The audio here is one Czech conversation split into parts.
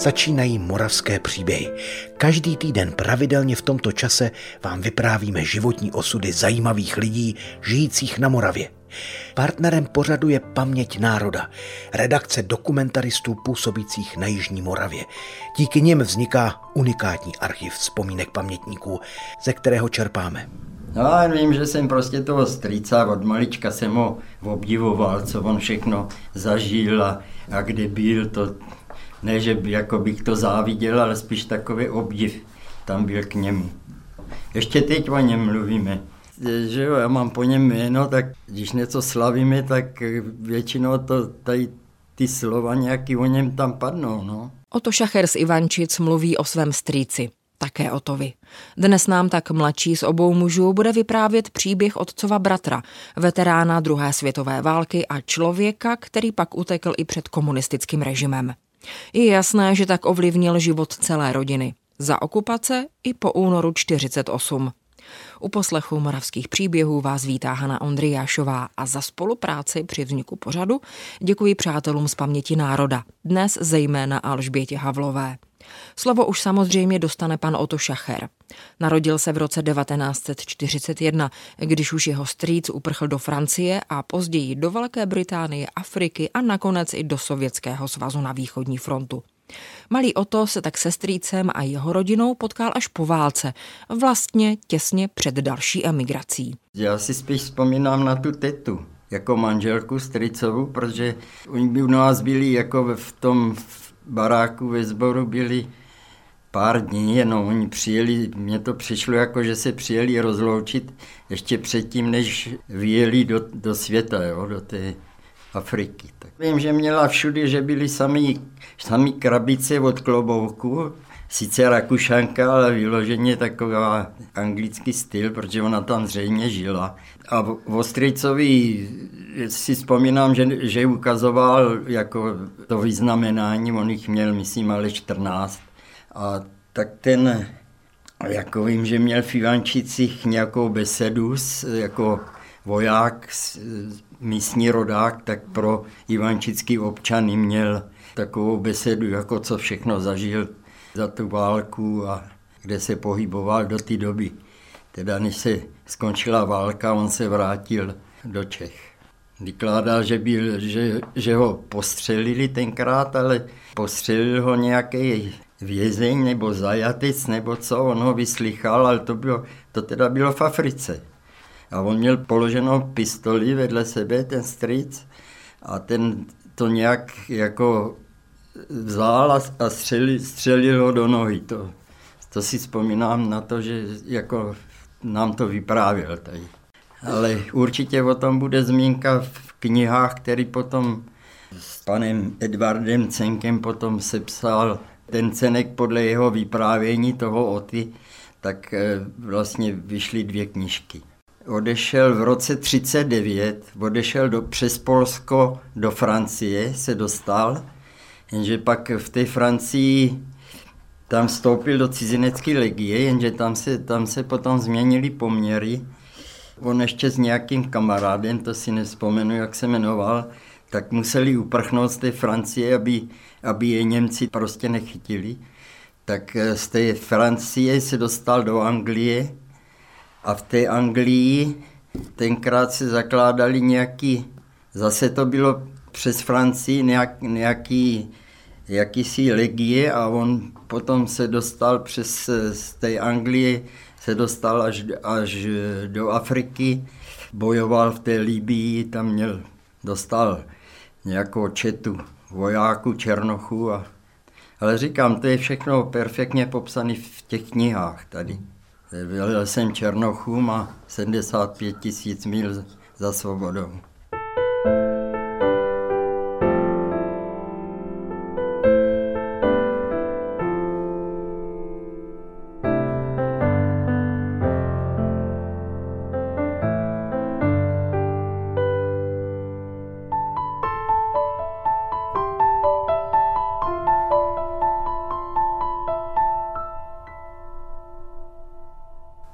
Začínají moravské příběhy. Každý týden pravidelně v tomto čase vám vyprávíme životní osudy zajímavých lidí žijících na Moravě. Partnerem pořadu je Paměť národa, redakce dokumentaristů působících na Jižní Moravě. Díky nim vzniká unikátní archiv vzpomínek pamětníků, ze kterého čerpáme. No a vím, že jsem prostě toho strýca od malička jsem ho obdivoval, co on všechno zažil a, a kde byl, to ne, že by, jako bych to záviděl, ale spíš takový obdiv tam byl k němu. Ještě teď o něm mluvíme. Že jo, já mám po něm jméno, tak když něco slavíme, tak většinou to tady ty slova nějaký o něm tam padnou. No. Oto Šacher z Ivančic mluví o svém strýci také Otovi. Dnes nám tak mladší z obou mužů bude vyprávět příběh otcova bratra, veterána druhé světové války a člověka, který pak utekl i před komunistickým režimem. Je jasné, že tak ovlivnil život celé rodiny. Za okupace i po únoru 48. U poslechu moravských příběhů vás vítá Hana Ondrijášová a za spolupráci při vzniku pořadu děkuji přátelům z paměti národa, dnes zejména Alžbětě Havlové. Slovo už samozřejmě dostane pan Oto Šacher. Narodil se v roce 1941, když už jeho strýc uprchl do Francie a později do Velké Británie, Afriky a nakonec i do Sovětského svazu na východní frontu. Malý Oto se tak se strýcem a jeho rodinou potkal až po válce, vlastně těsně před další emigrací. Já si spíš vzpomínám na tu tetu, jako manželku strýcovu, protože oni by u nás byli jako v tom baráku ve sboru byli pár dní, jenom oni přijeli, mně to přišlo jako, že se přijeli rozloučit ještě předtím, než vyjeli do, do světa, jo, do té Afriky. Tak vím, že měla všude, že byly sami, sami krabice od klobouku, sice Rakušanka, ale vyloženě taková anglický styl, protože ona tam zřejmě žila. A v Ostrejcovi si vzpomínám, že, že ukazoval jako to vyznamenání, on jich měl, myslím, ale 14. A tak ten, jako vím, že měl v Ivančicích nějakou besedu s, jako voják, místní rodák, tak pro ivančický občany měl takovou besedu, jako co všechno zažil za tu válku a kde se pohyboval do té doby. Teda než se skončila válka, on se vrátil do Čech. Vykládá, že, byl, že, že ho postřelili tenkrát, ale postřelil ho nějaký vězeň nebo zajatec nebo co, on ho vyslychal, ale to, bylo, to teda bylo v Africe. A on měl položenou pistoli vedle sebe, ten stric, a ten to nějak jako vzal a, střelil, střelil ho do nohy. To, to si vzpomínám na to, že jako nám to vyprávěl tady. Ale určitě o tom bude zmínka v knihách, který potom s panem Edvardem Cenkem potom sepsal ten cenek podle jeho vyprávění toho Oty, tak eh, vlastně vyšly dvě knižky. Odešel v roce 39, odešel do, přes Polsko do Francie, se dostal, jenže pak v té Francii tam vstoupil do cizinecké legie, jenže tam se, tam se potom změnily poměry. On ještě s nějakým kamarádem, to si nespomenu, jak se jmenoval, tak museli uprchnout z té Francie, aby, aby je Němci prostě nechytili. Tak eh, z té Francie se dostal do Anglie a v té Anglii tenkrát se zakládali nějaký, zase to bylo přes Francii nějak, nějaký jakýsi legie a on potom se dostal přes z té Anglie, se dostal až, až do Afriky, bojoval v té Libii, tam měl, dostal nějakou četu vojáků, černochů. A, ale říkám, to je všechno perfektně popsané v těch knihách tady. Byl jsem černochům a 75 tisíc mil za svobodou.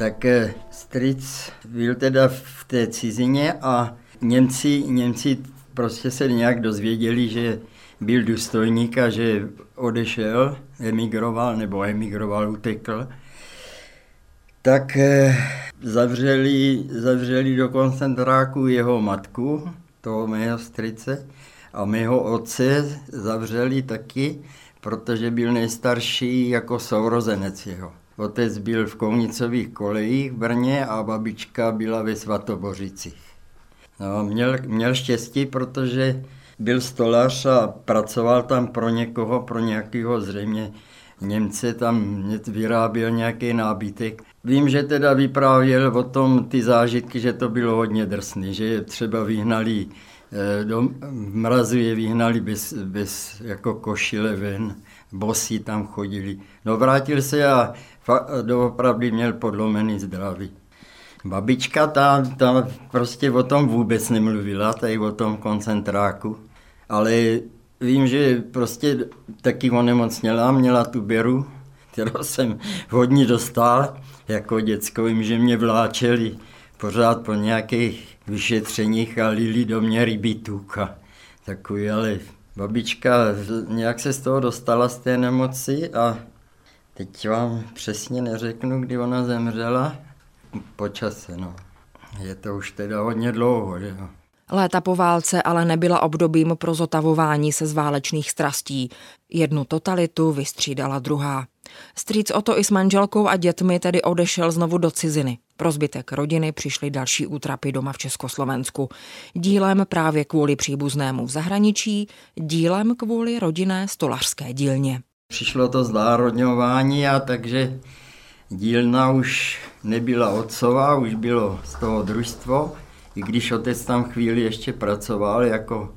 Tak eh, stric byl teda v té cizině a Němci, Němci prostě se nějak dozvěděli, že, byl důstojník a že odešel, emigroval nebo emigroval, utekl, tak eh, zavřeli, zavřeli do koncentráku jeho matku, toho mého strice, a mého otce zavřeli taky, protože byl nejstarší jako sourozenec jeho. Otec byl v Kounicových kolejích v Brně a babička byla ve Svatobořicích. No, měl, měl štěstí, protože byl stolař a pracoval tam pro někoho, pro nějakého zřejmě Němce, tam vyráběl nějaký nábytek. Vím, že teda vyprávěl o tom ty zážitky, že to bylo hodně drsný, že třeba vyhnali eh, do mrazu je vyhnali bez, bez jako košile ven, bosí tam chodili. No vrátil se a doopravdy měl podlomený zdraví. Babička ta, ta prostě o tom vůbec nemluvila, tady o tom koncentráku, ale vím, že prostě taky onemocněla, měla tu běru, kterou jsem hodně dostal jako děcko. Vím, že mě vláčeli pořád po nějakých vyšetřeních a lili do mě ryby tuka. Takový, ale babička nějak se z toho dostala z té nemoci a teď vám přesně neřeknu, kdy ona zemřela, po čase, no. Je to už teda hodně dlouho, že jo. Léta po válce ale nebyla obdobím pro zotavování se z válečných strastí. Jednu totalitu vystřídala druhá. Strýc Oto i s manželkou a dětmi tedy odešel znovu do ciziny. Pro zbytek rodiny přišly další útrapy doma v Československu. Dílem právě kvůli příbuznému v zahraničí, dílem kvůli rodinné stolařské dílně. Přišlo to znárodňování a takže dílna už nebyla otcová, už bylo z toho družstvo, i když otec tam chvíli ještě pracoval, jako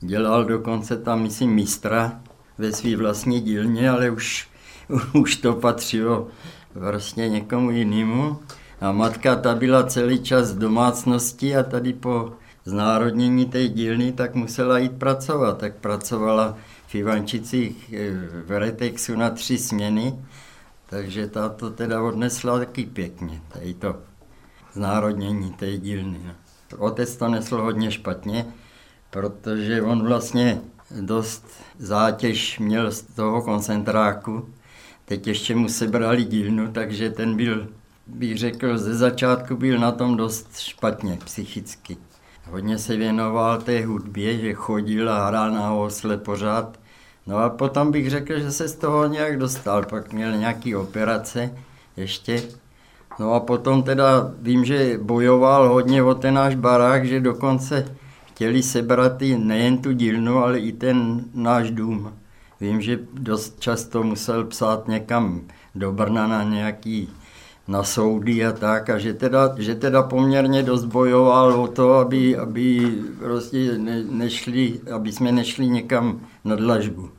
dělal dokonce tam, myslím, mistra ve své vlastní dílně, ale už, už to patřilo vlastně někomu jinému. A matka ta byla celý čas v domácnosti a tady po znárodnění té dílny tak musela jít pracovat. Tak pracovala v Ivančicích eh, v Retexu na tři směny takže ta to teda odnesla taky pěkně, tady to znárodnění té dílny. No. Otec to nesl hodně špatně, protože on vlastně dost zátěž měl z toho koncentráku. Teď ještě mu sebrali dílnu, takže ten byl, bych řekl, ze začátku byl na tom dost špatně psychicky. Hodně se věnoval té hudbě, že chodil a hrál na housle pořád No a potom bych řekl, že se z toho nějak dostal, pak měl nějaký operace ještě. No a potom teda vím, že bojoval hodně o ten náš barák, že dokonce chtěli sebrat i nejen tu dílnu, ale i ten náš dům. Vím, že dost často musel psát někam do Brna na nějaký na soudy a tak, a že teda, že teda poměrně dost bojoval o to, aby, aby prostě ne, nešli, aby jsme nešli někam na dlažbu.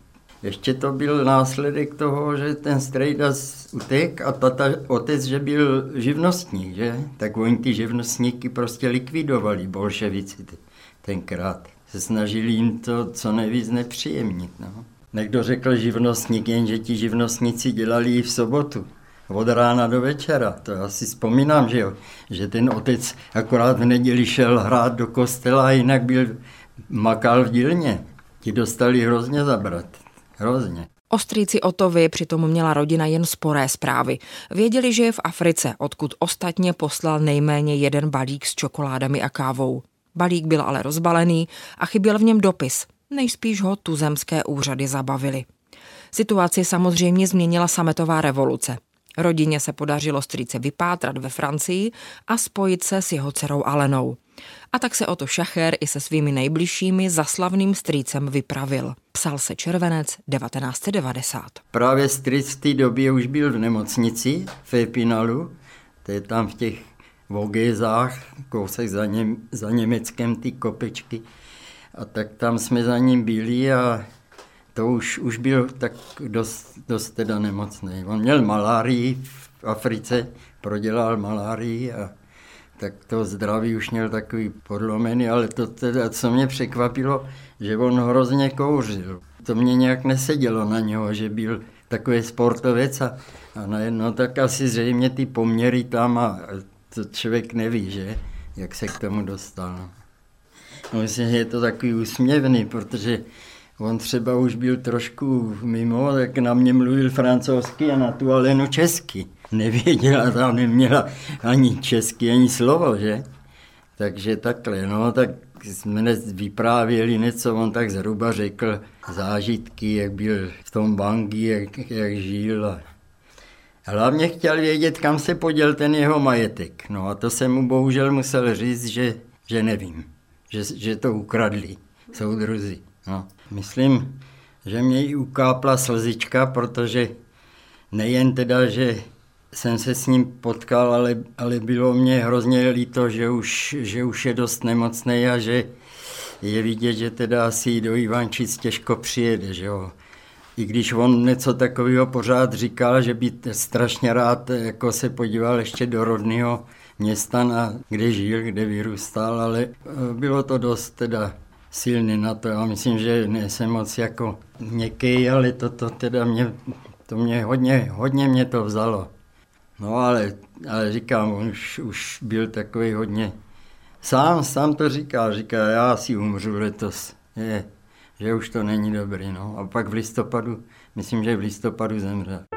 Ještě to byl následek toho, že ten strejda utek a tata, otec, že byl živnostník, že? Tak oni ty živnostníky prostě likvidovali, bolševici tenkrát. Se snažili jim to co nejvíc nepříjemnit. No. Někdo řekl živnostník, jenže ti živnostníci dělali i v sobotu. Od rána do večera, to já si vzpomínám, že jo, že ten otec akorát v neděli šel hrát do kostela a jinak byl makal v dílně. Ti dostali hrozně zabrat. Hrozně. O strýci Otovi přitom měla rodina jen sporé zprávy. Věděli, že je v Africe, odkud ostatně poslal nejméně jeden balík s čokoládami a kávou. Balík byl ale rozbalený a chyběl v něm dopis. Nejspíš ho tuzemské úřady zabavili. Situaci samozřejmě změnila sametová revoluce. Rodině se podařilo strýce vypátrat ve Francii a spojit se s jeho dcerou Alenou. A tak se o to Šacher i se svými nejbližšími zaslavným strýcem vypravil. Psal se červenec 1990. Právě strýc v té době už byl v nemocnici v Epinalu, to je tam v těch Vogézách, kousek za, něm, za Německem, ty kopečky. A tak tam jsme za ním byli a to už, už byl tak dost, dost teda nemocný. On měl malárii v Africe, prodělal malárii a tak to zdraví už měl takový podlomený, ale to teda, co mě překvapilo, že on hrozně kouřil. To mě nějak nesedělo na něho, že byl takový sportovec a, a najednou tak asi zřejmě ty poměry tam a to člověk neví, že, jak se k tomu dostal. No, myslím, že je to takový úsměvný, protože On třeba už byl trošku mimo, tak na mě mluvil francouzsky a na tu Alenu česky. Nevěděla, tam neměla ani česky, ani slovo, že? Takže takhle, no, tak jsme vyprávěli něco, on tak zhruba řekl zážitky, jak byl v tom banky, jak, jak žil. A hlavně chtěl vědět, kam se poděl ten jeho majetek. No a to jsem mu bohužel musel říct, že, že nevím, že, že to ukradli soudruzi. No. Myslím, že mě i ukápla slzička, protože nejen teda, že jsem se s ním potkal, ale, ale bylo mě hrozně líto, že už, že už je dost nemocný a že je vidět, že teda asi do Ivančic těžko přijede, že jo. I když on něco takového pořád říkal, že by strašně rád jako se podíval ještě do rodného města, na, kde žil, kde vyrůstal, ale e, bylo to dost teda silný na to. Já myslím, že nejsem moc jako měkký, ale to, to teda mě, to mě hodně, hodně mě to vzalo. No ale, ale říkám, už, už byl takový hodně, sám, sám to říká, říká, já si umřu letos, je, že už to není dobrý, no. A pak v listopadu, myslím, že v listopadu zemřel.